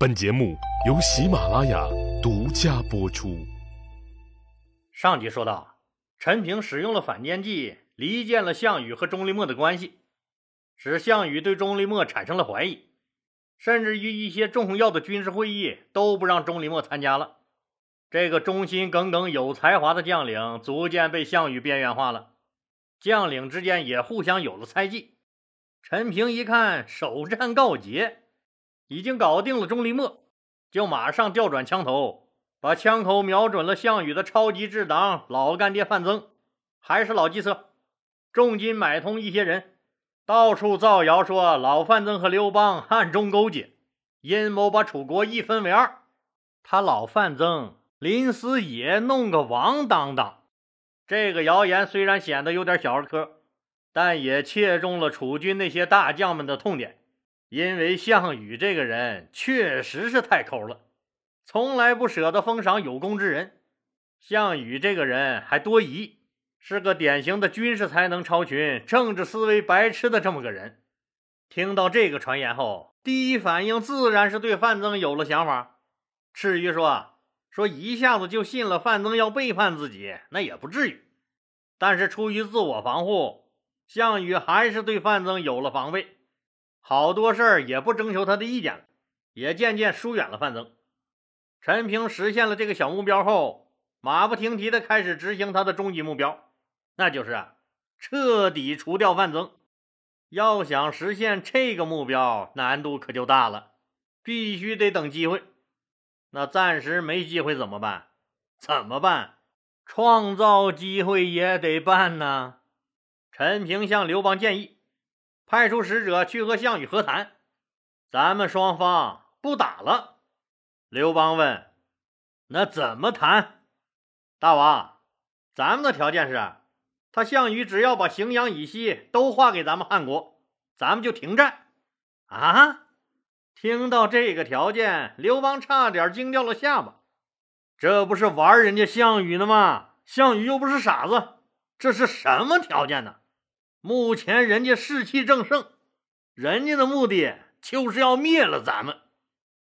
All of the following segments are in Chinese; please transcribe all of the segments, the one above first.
本节目由喜马拉雅独家播出。上集说到，陈平使用了反间计，离间了项羽和钟离墨的关系，使项羽对钟离墨产生了怀疑，甚至于一些重要的军事会议都不让钟离墨参加了。这个忠心耿耿、有才华的将领，逐渐被项羽边缘化了，将领之间也互相有了猜忌。陈平一看首战告捷。已经搞定了钟离墨，就马上调转枪头，把枪口瞄准了项羽的超级智囊老干爹范增。还是老计策，重金买通一些人，到处造谣说老范增和刘邦暗中勾结，阴谋把楚国一分为二。他老范增临死也弄个王当当。这个谣言虽然显得有点小儿科，但也切中了楚军那些大将们的痛点。因为项羽这个人确实是太抠了，从来不舍得封赏有功之人。项羽这个人还多疑，是个典型的军事才能超群、政治思维白痴的这么个人。听到这个传言后，第一反应自然是对范增有了想法。至于说说一下子就信了范增要背叛自己，那也不至于。但是出于自我防护，项羽还是对范增有了防备。好多事儿也不征求他的意见了，也渐渐疏远了范增。陈平实现了这个小目标后，马不停蹄地开始执行他的终极目标，那就是彻底除掉范增。要想实现这个目标，难度可就大了，必须得等机会。那暂时没机会怎么办？怎么办？创造机会也得办呢。陈平向刘邦建议。派出使者去和项羽和谈，咱们双方不打了。刘邦问：“那怎么谈？”大王，咱们的条件是，他项羽只要把荥阳以西都划给咱们汉国，咱们就停战。啊！听到这个条件，刘邦差点惊掉了下巴。这不是玩人家项羽呢吗？项羽又不是傻子，这是什么条件呢？目前人家士气正盛，人家的目的就是要灭了咱们，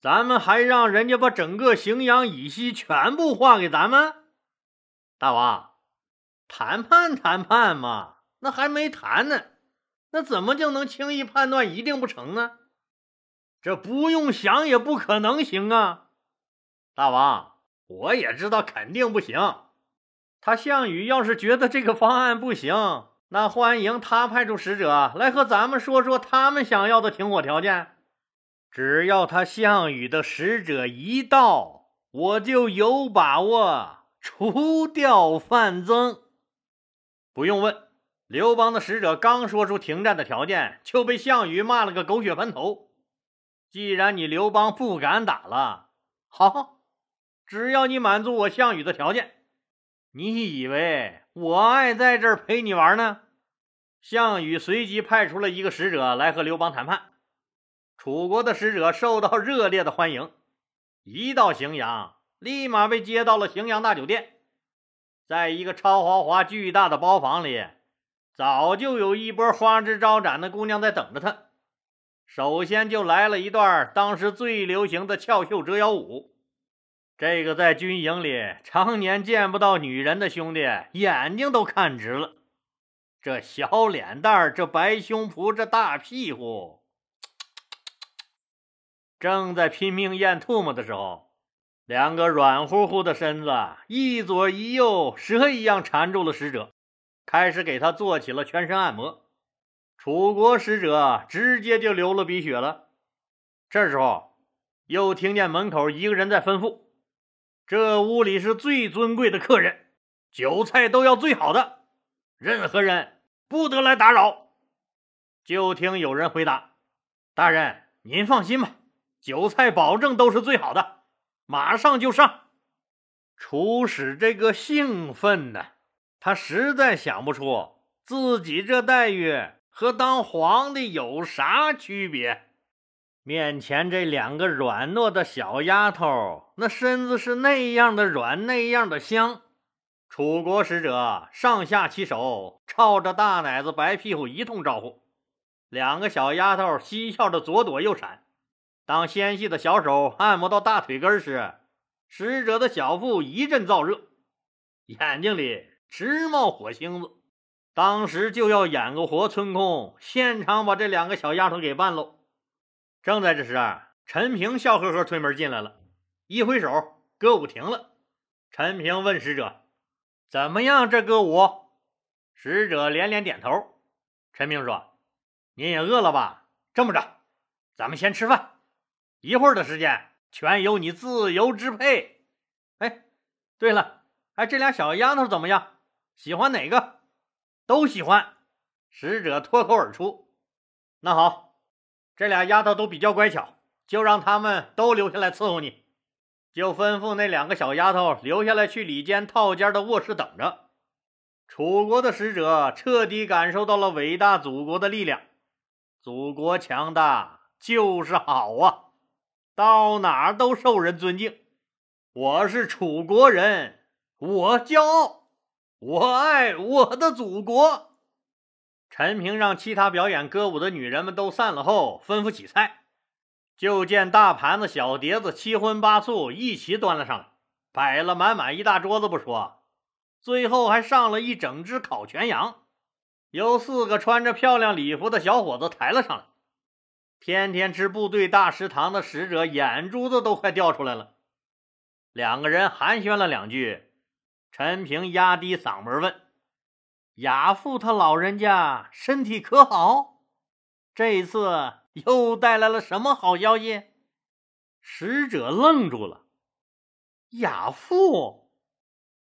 咱们还让人家把整个荥阳以西全部划给咱们。大王，谈判谈判嘛，那还没谈呢，那怎么就能轻易判断一定不成呢？这不用想也不可能行啊！大王，我也知道肯定不行。他项羽要是觉得这个方案不行。那欢迎他派出使者来和咱们说说他们想要的停火条件。只要他项羽的使者一到，我就有把握除掉范增。不用问，刘邦的使者刚说出停战的条件，就被项羽骂了个狗血喷头。既然你刘邦不敢打了，好，只要你满足我项羽的条件。你以为我爱在这儿陪你玩呢？项羽随即派出了一个使者来和刘邦谈判。楚国的使者受到热烈的欢迎，一到荥阳，立马被接到了荥阳大酒店。在一个超豪华巨大的包房里，早就有一波花枝招展的姑娘在等着他。首先就来了一段当时最流行的翘袖折腰舞。这个在军营里常年见不到女人的兄弟，眼睛都看直了。这小脸蛋儿，这白胸脯，这大屁股，正在拼命咽唾沫的时候，两个软乎乎的身子一左一右，蛇一样缠住了使者，开始给他做起了全身按摩。楚国使者直接就流了鼻血了。这时候，又听见门口一个人在吩咐。这屋里是最尊贵的客人，酒菜都要最好的，任何人不得来打扰。就听有人回答：“大人，您放心吧，酒菜保证都是最好的，马上就上。”楚使这个兴奋呢，他实在想不出自己这待遇和当皇帝有啥区别。面前这两个软糯的小丫头，那身子是那样的软，那样的香。楚国使者上下其手，朝着大奶子、白屁股一通招呼。两个小丫头嬉笑着左躲右闪，当纤细的小手按摩到大腿根时，使者的小腹一阵燥热，眼睛里直冒火星子。当时就要演个活春宫，现场把这两个小丫头给办喽。正在这时啊，陈平笑呵呵推门进来了，一挥手，歌舞停了。陈平问使者：“怎么样？这歌舞？”使者连连点头。陈平说：“您也饿了吧？这么着，咱们先吃饭，一会儿的时间全由你自由支配。”哎，对了，哎，这俩小丫头怎么样？喜欢哪个？都喜欢，使者脱口而出：“那好，这俩丫头都比较乖巧，就让他们都留下来伺候你。”就吩咐那两个小丫头留下来去里间套间的卧室等着。楚国的使者彻底感受到了伟大祖国的力量，祖国强大就是好啊，到哪都受人尊敬。我是楚国人，我骄傲。我爱我的祖国。陈平让其他表演歌舞的女人们都散了后，吩咐起菜。就见大盘子、小碟子，七荤八素一起端了上来，摆了满满一大桌子不说，最后还上了一整只烤全羊，由四个穿着漂亮礼服的小伙子抬了上来。天天吃部队大食堂的使者眼珠子都快掉出来了。两个人寒暄了两句。陈平压低嗓门问：“亚父他老人家身体可好？这一次又带来了什么好消息？”使者愣住了：“亚父，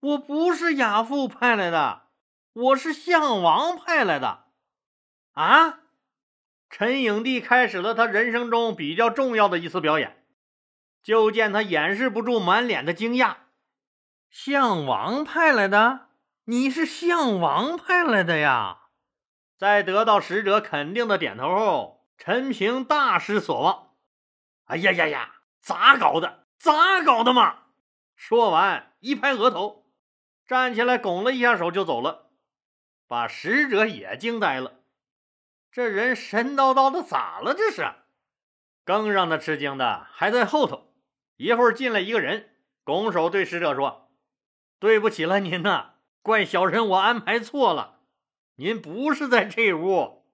我不是亚父派来的，我是项王派来的。”啊！陈影帝开始了他人生中比较重要的一次表演，就见他掩饰不住满脸的惊讶。项王派来的？你是项王派来的呀？在得到使者肯定的点头后，陈平大失所望。哎呀呀呀！咋搞的？咋搞的嘛？说完，一拍额头，站起来拱了一下手就走了，把使者也惊呆了。这人神叨叨的，咋了？这是？更让他吃惊的还在后头。一会儿进来一个人，拱手对使者说。对不起了，您呐，怪小人我安排错了，您不是在这屋，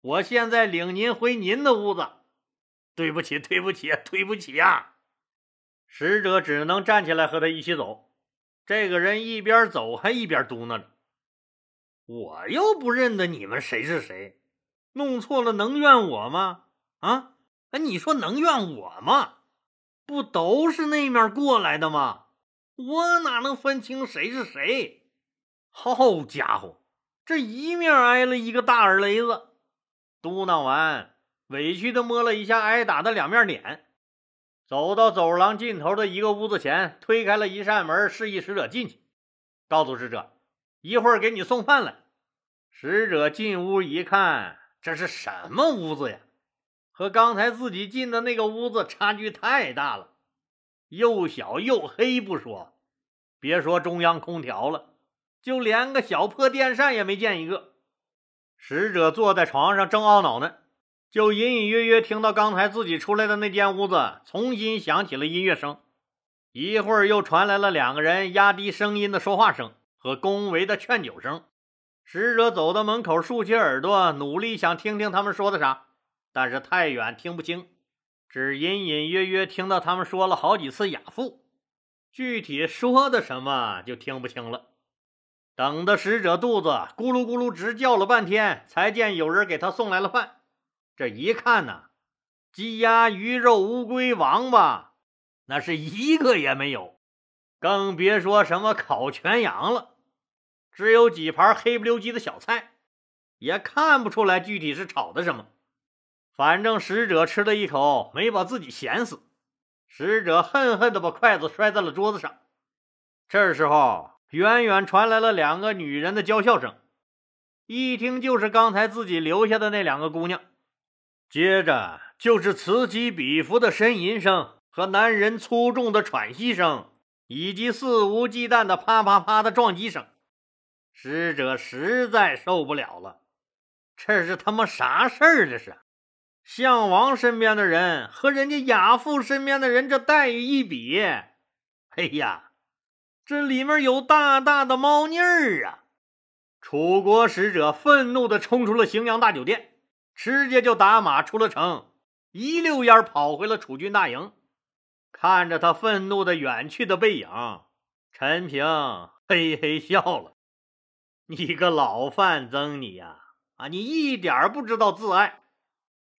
我现在领您回您的屋子。对不起，对不起，对不起呀！使者只能站起来和他一起走。这个人一边走还一边嘟囔着：“我又不认得你们谁是谁，弄错了能怨我吗？啊？哎，你说能怨我吗？不都是那面过来的吗？”我哪能分清谁是谁？好家伙，这一面挨了一个大耳雷子。嘟囔完，委屈的摸了一下挨打的两面脸，走到走廊尽头的一个屋子前，推开了一扇门，示意使者进去，告诉使者一会儿给你送饭来。使者进屋一看，这是什么屋子呀？和刚才自己进的那个屋子差距太大了。又小又黑不说，别说中央空调了，就连个小破电扇也没见一个。使者坐在床上正懊恼呢，就隐隐约约听到刚才自己出来的那间屋子重新响起了音乐声，一会儿又传来了两个人压低声音的说话声和恭维的劝酒声。使者走到门口，竖起耳朵，努力想听听他们说的啥，但是太远听不清。只隐隐约约听到他们说了好几次“亚父”，具体说的什么就听不清了。等的使者肚子咕噜咕噜直叫了半天，才见有人给他送来了饭。这一看呢，鸡鸭鱼肉、乌龟、王八，那是一个也没有，更别说什么烤全羊了。只有几盘黑不溜叽的小菜，也看不出来具体是炒的什么。反正使者吃了一口，没把自己咸死。使者恨恨地把筷子摔在了桌子上。这时候，远远传来了两个女人的娇笑声，一听就是刚才自己留下的那两个姑娘。接着就是此起彼伏的呻吟声和男人粗重的喘息声，以及肆无忌惮的啪啪啪的撞击声。使者实在受不了了，这是他妈啥事儿？这是！项王身边的人和人家亚父身边的人这待遇一比，哎呀，这里面有大大的猫腻儿啊！楚国使者愤怒地冲出了荥阳大酒店，直接就打马出了城，一溜烟跑回了楚军大营。看着他愤怒的远去的背影，陈平嘿嘿笑了：“你个老范增，你呀，啊，你一点不知道自爱，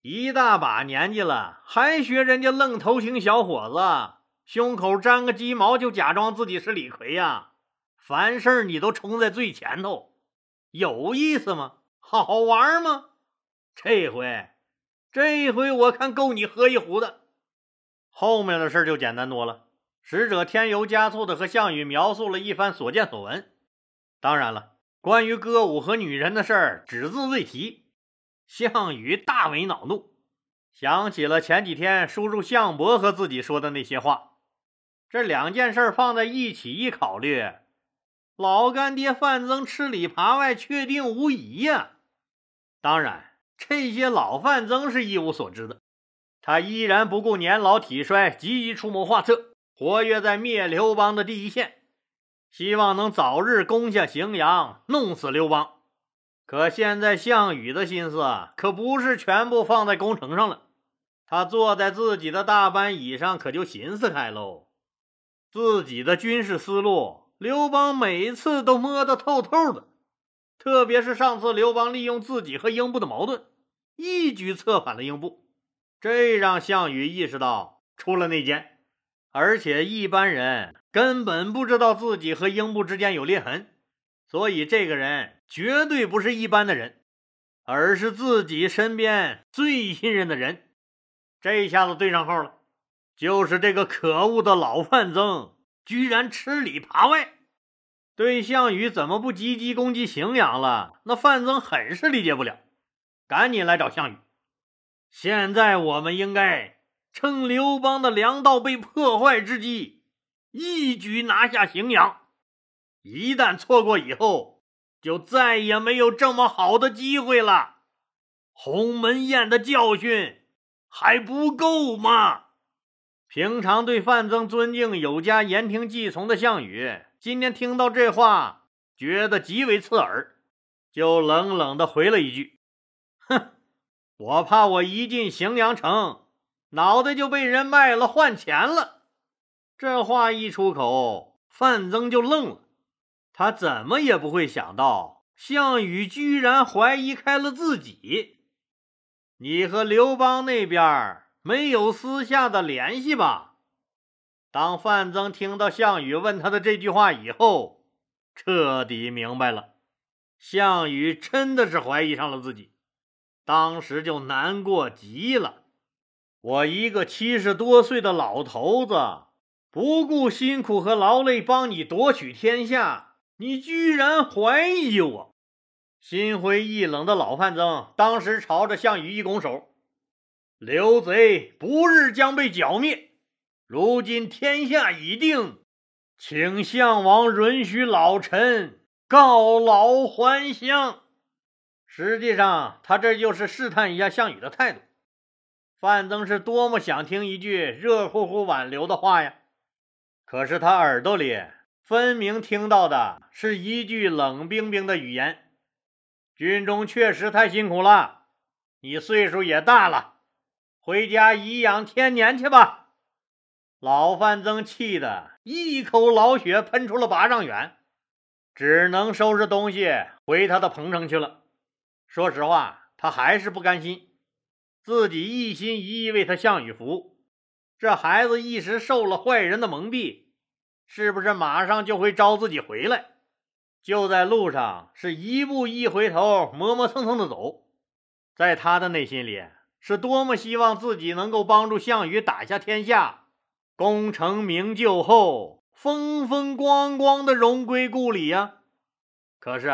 一大把年纪了，还学人家愣头青小伙子，胸口粘个鸡毛就假装自己是李逵呀！凡事你都冲在最前头。”有意思吗？好玩吗？这回，这回我看够你喝一壶的。后面的事就简单多了。使者添油加醋的和项羽描述了一番所见所闻。当然了，关于歌舞和女人的事儿，只字未提。项羽大为恼怒，想起了前几天叔叔项伯和自己说的那些话。这两件事放在一起一考虑。老干爹范增吃里扒外，确定无疑呀。当然，这些老范增是一无所知的。他依然不顾年老体衰，积极出谋划策，活跃在灭刘邦的第一线，希望能早日攻下荥阳，弄死刘邦。可现在项羽的心思可不是全部放在攻城上了，他坐在自己的大班椅上，可就寻思开喽，自己的军事思路。刘邦每一次都摸得透透的，特别是上次刘邦利用自己和英布的矛盾，一举策反了英布，这让项羽意识到出了内奸，而且一般人根本不知道自己和英布之间有裂痕，所以这个人绝对不是一般的人，而是自己身边最信任的人。这下子对上号了，就是这个可恶的老范增。居然吃里扒外，对项羽怎么不积极攻击荥阳了？那范增很是理解不了，赶紧来找项羽。现在我们应该趁刘邦的粮道被破坏之机，一举拿下荥阳。一旦错过以后，就再也没有这么好的机会了。鸿门宴的教训还不够吗？平常对范增尊敬有加、言听计从的项羽，今天听到这话，觉得极为刺耳，就冷冷的回了一句：“哼，我怕我一进荥阳城，脑袋就被人卖了换钱了。”这话一出口，范增就愣了，他怎么也不会想到，项羽居然怀疑开了自己。你和刘邦那边。没有私下的联系吧？当范增听到项羽问他的这句话以后，彻底明白了，项羽真的是怀疑上了自己，当时就难过极了。我一个七十多岁的老头子，不顾辛苦和劳累帮你夺取天下，你居然怀疑我！心灰意冷的老范增当时朝着项羽一拱手。刘贼不日将被剿灭，如今天下已定，请项王允许老臣告老还乡。实际上，他这就是试探一下项羽的态度。范增是多么想听一句热乎乎挽留的话呀！可是他耳朵里分明听到的是一句冷冰冰的语言：“军中确实太辛苦了，你岁数也大了。”回家颐养天年去吧！老范增气得一口老血喷出了八丈远，只能收拾东西回他的彭城去了。说实话，他还是不甘心，自己一心一意为他项羽服务，这孩子一时受了坏人的蒙蔽，是不是马上就会招自己回来？就在路上，是一步一回头，磨磨蹭蹭的走，在他的内心里。是多么希望自己能够帮助项羽打下天下，功成名就后风风光光的荣归故里呀！可是，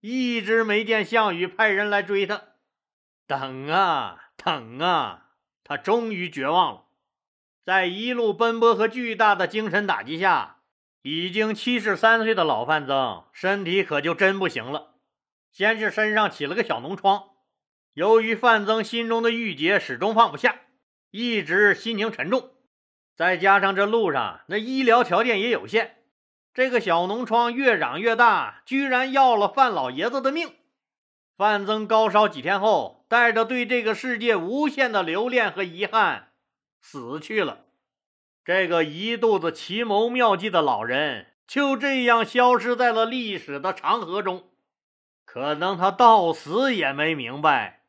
一直没见项羽派人来追他，等啊等啊，他终于绝望了。在一路奔波和巨大的精神打击下，已经七十三岁的老范增身体可就真不行了，先是身上起了个小脓疮。由于范增心中的郁结始终放不下，一直心情沉重，再加上这路上那医疗条件也有限，这个小脓疮越长越大，居然要了范老爷子的命。范增高烧几天后，带着对这个世界无限的留恋和遗憾，死去了。这个一肚子奇谋妙计的老人，就这样消失在了历史的长河中。可能他到死也没明白，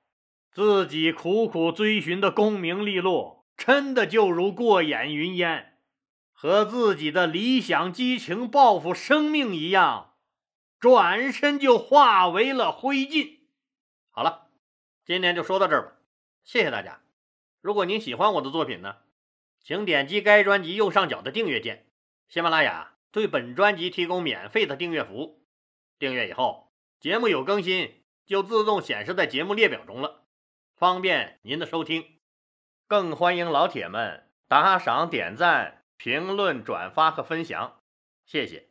自己苦苦追寻的功名利禄，真的就如过眼云烟，和自己的理想、激情、抱负、生命一样，转身就化为了灰烬。好了，今天就说到这儿吧，谢谢大家。如果您喜欢我的作品呢，请点击该专辑右上角的订阅键。喜马拉雅对本专辑提供免费的订阅服务，订阅以后。节目有更新，就自动显示在节目列表中了，方便您的收听。更欢迎老铁们打赏、点赞、评论、转发和分享，谢谢。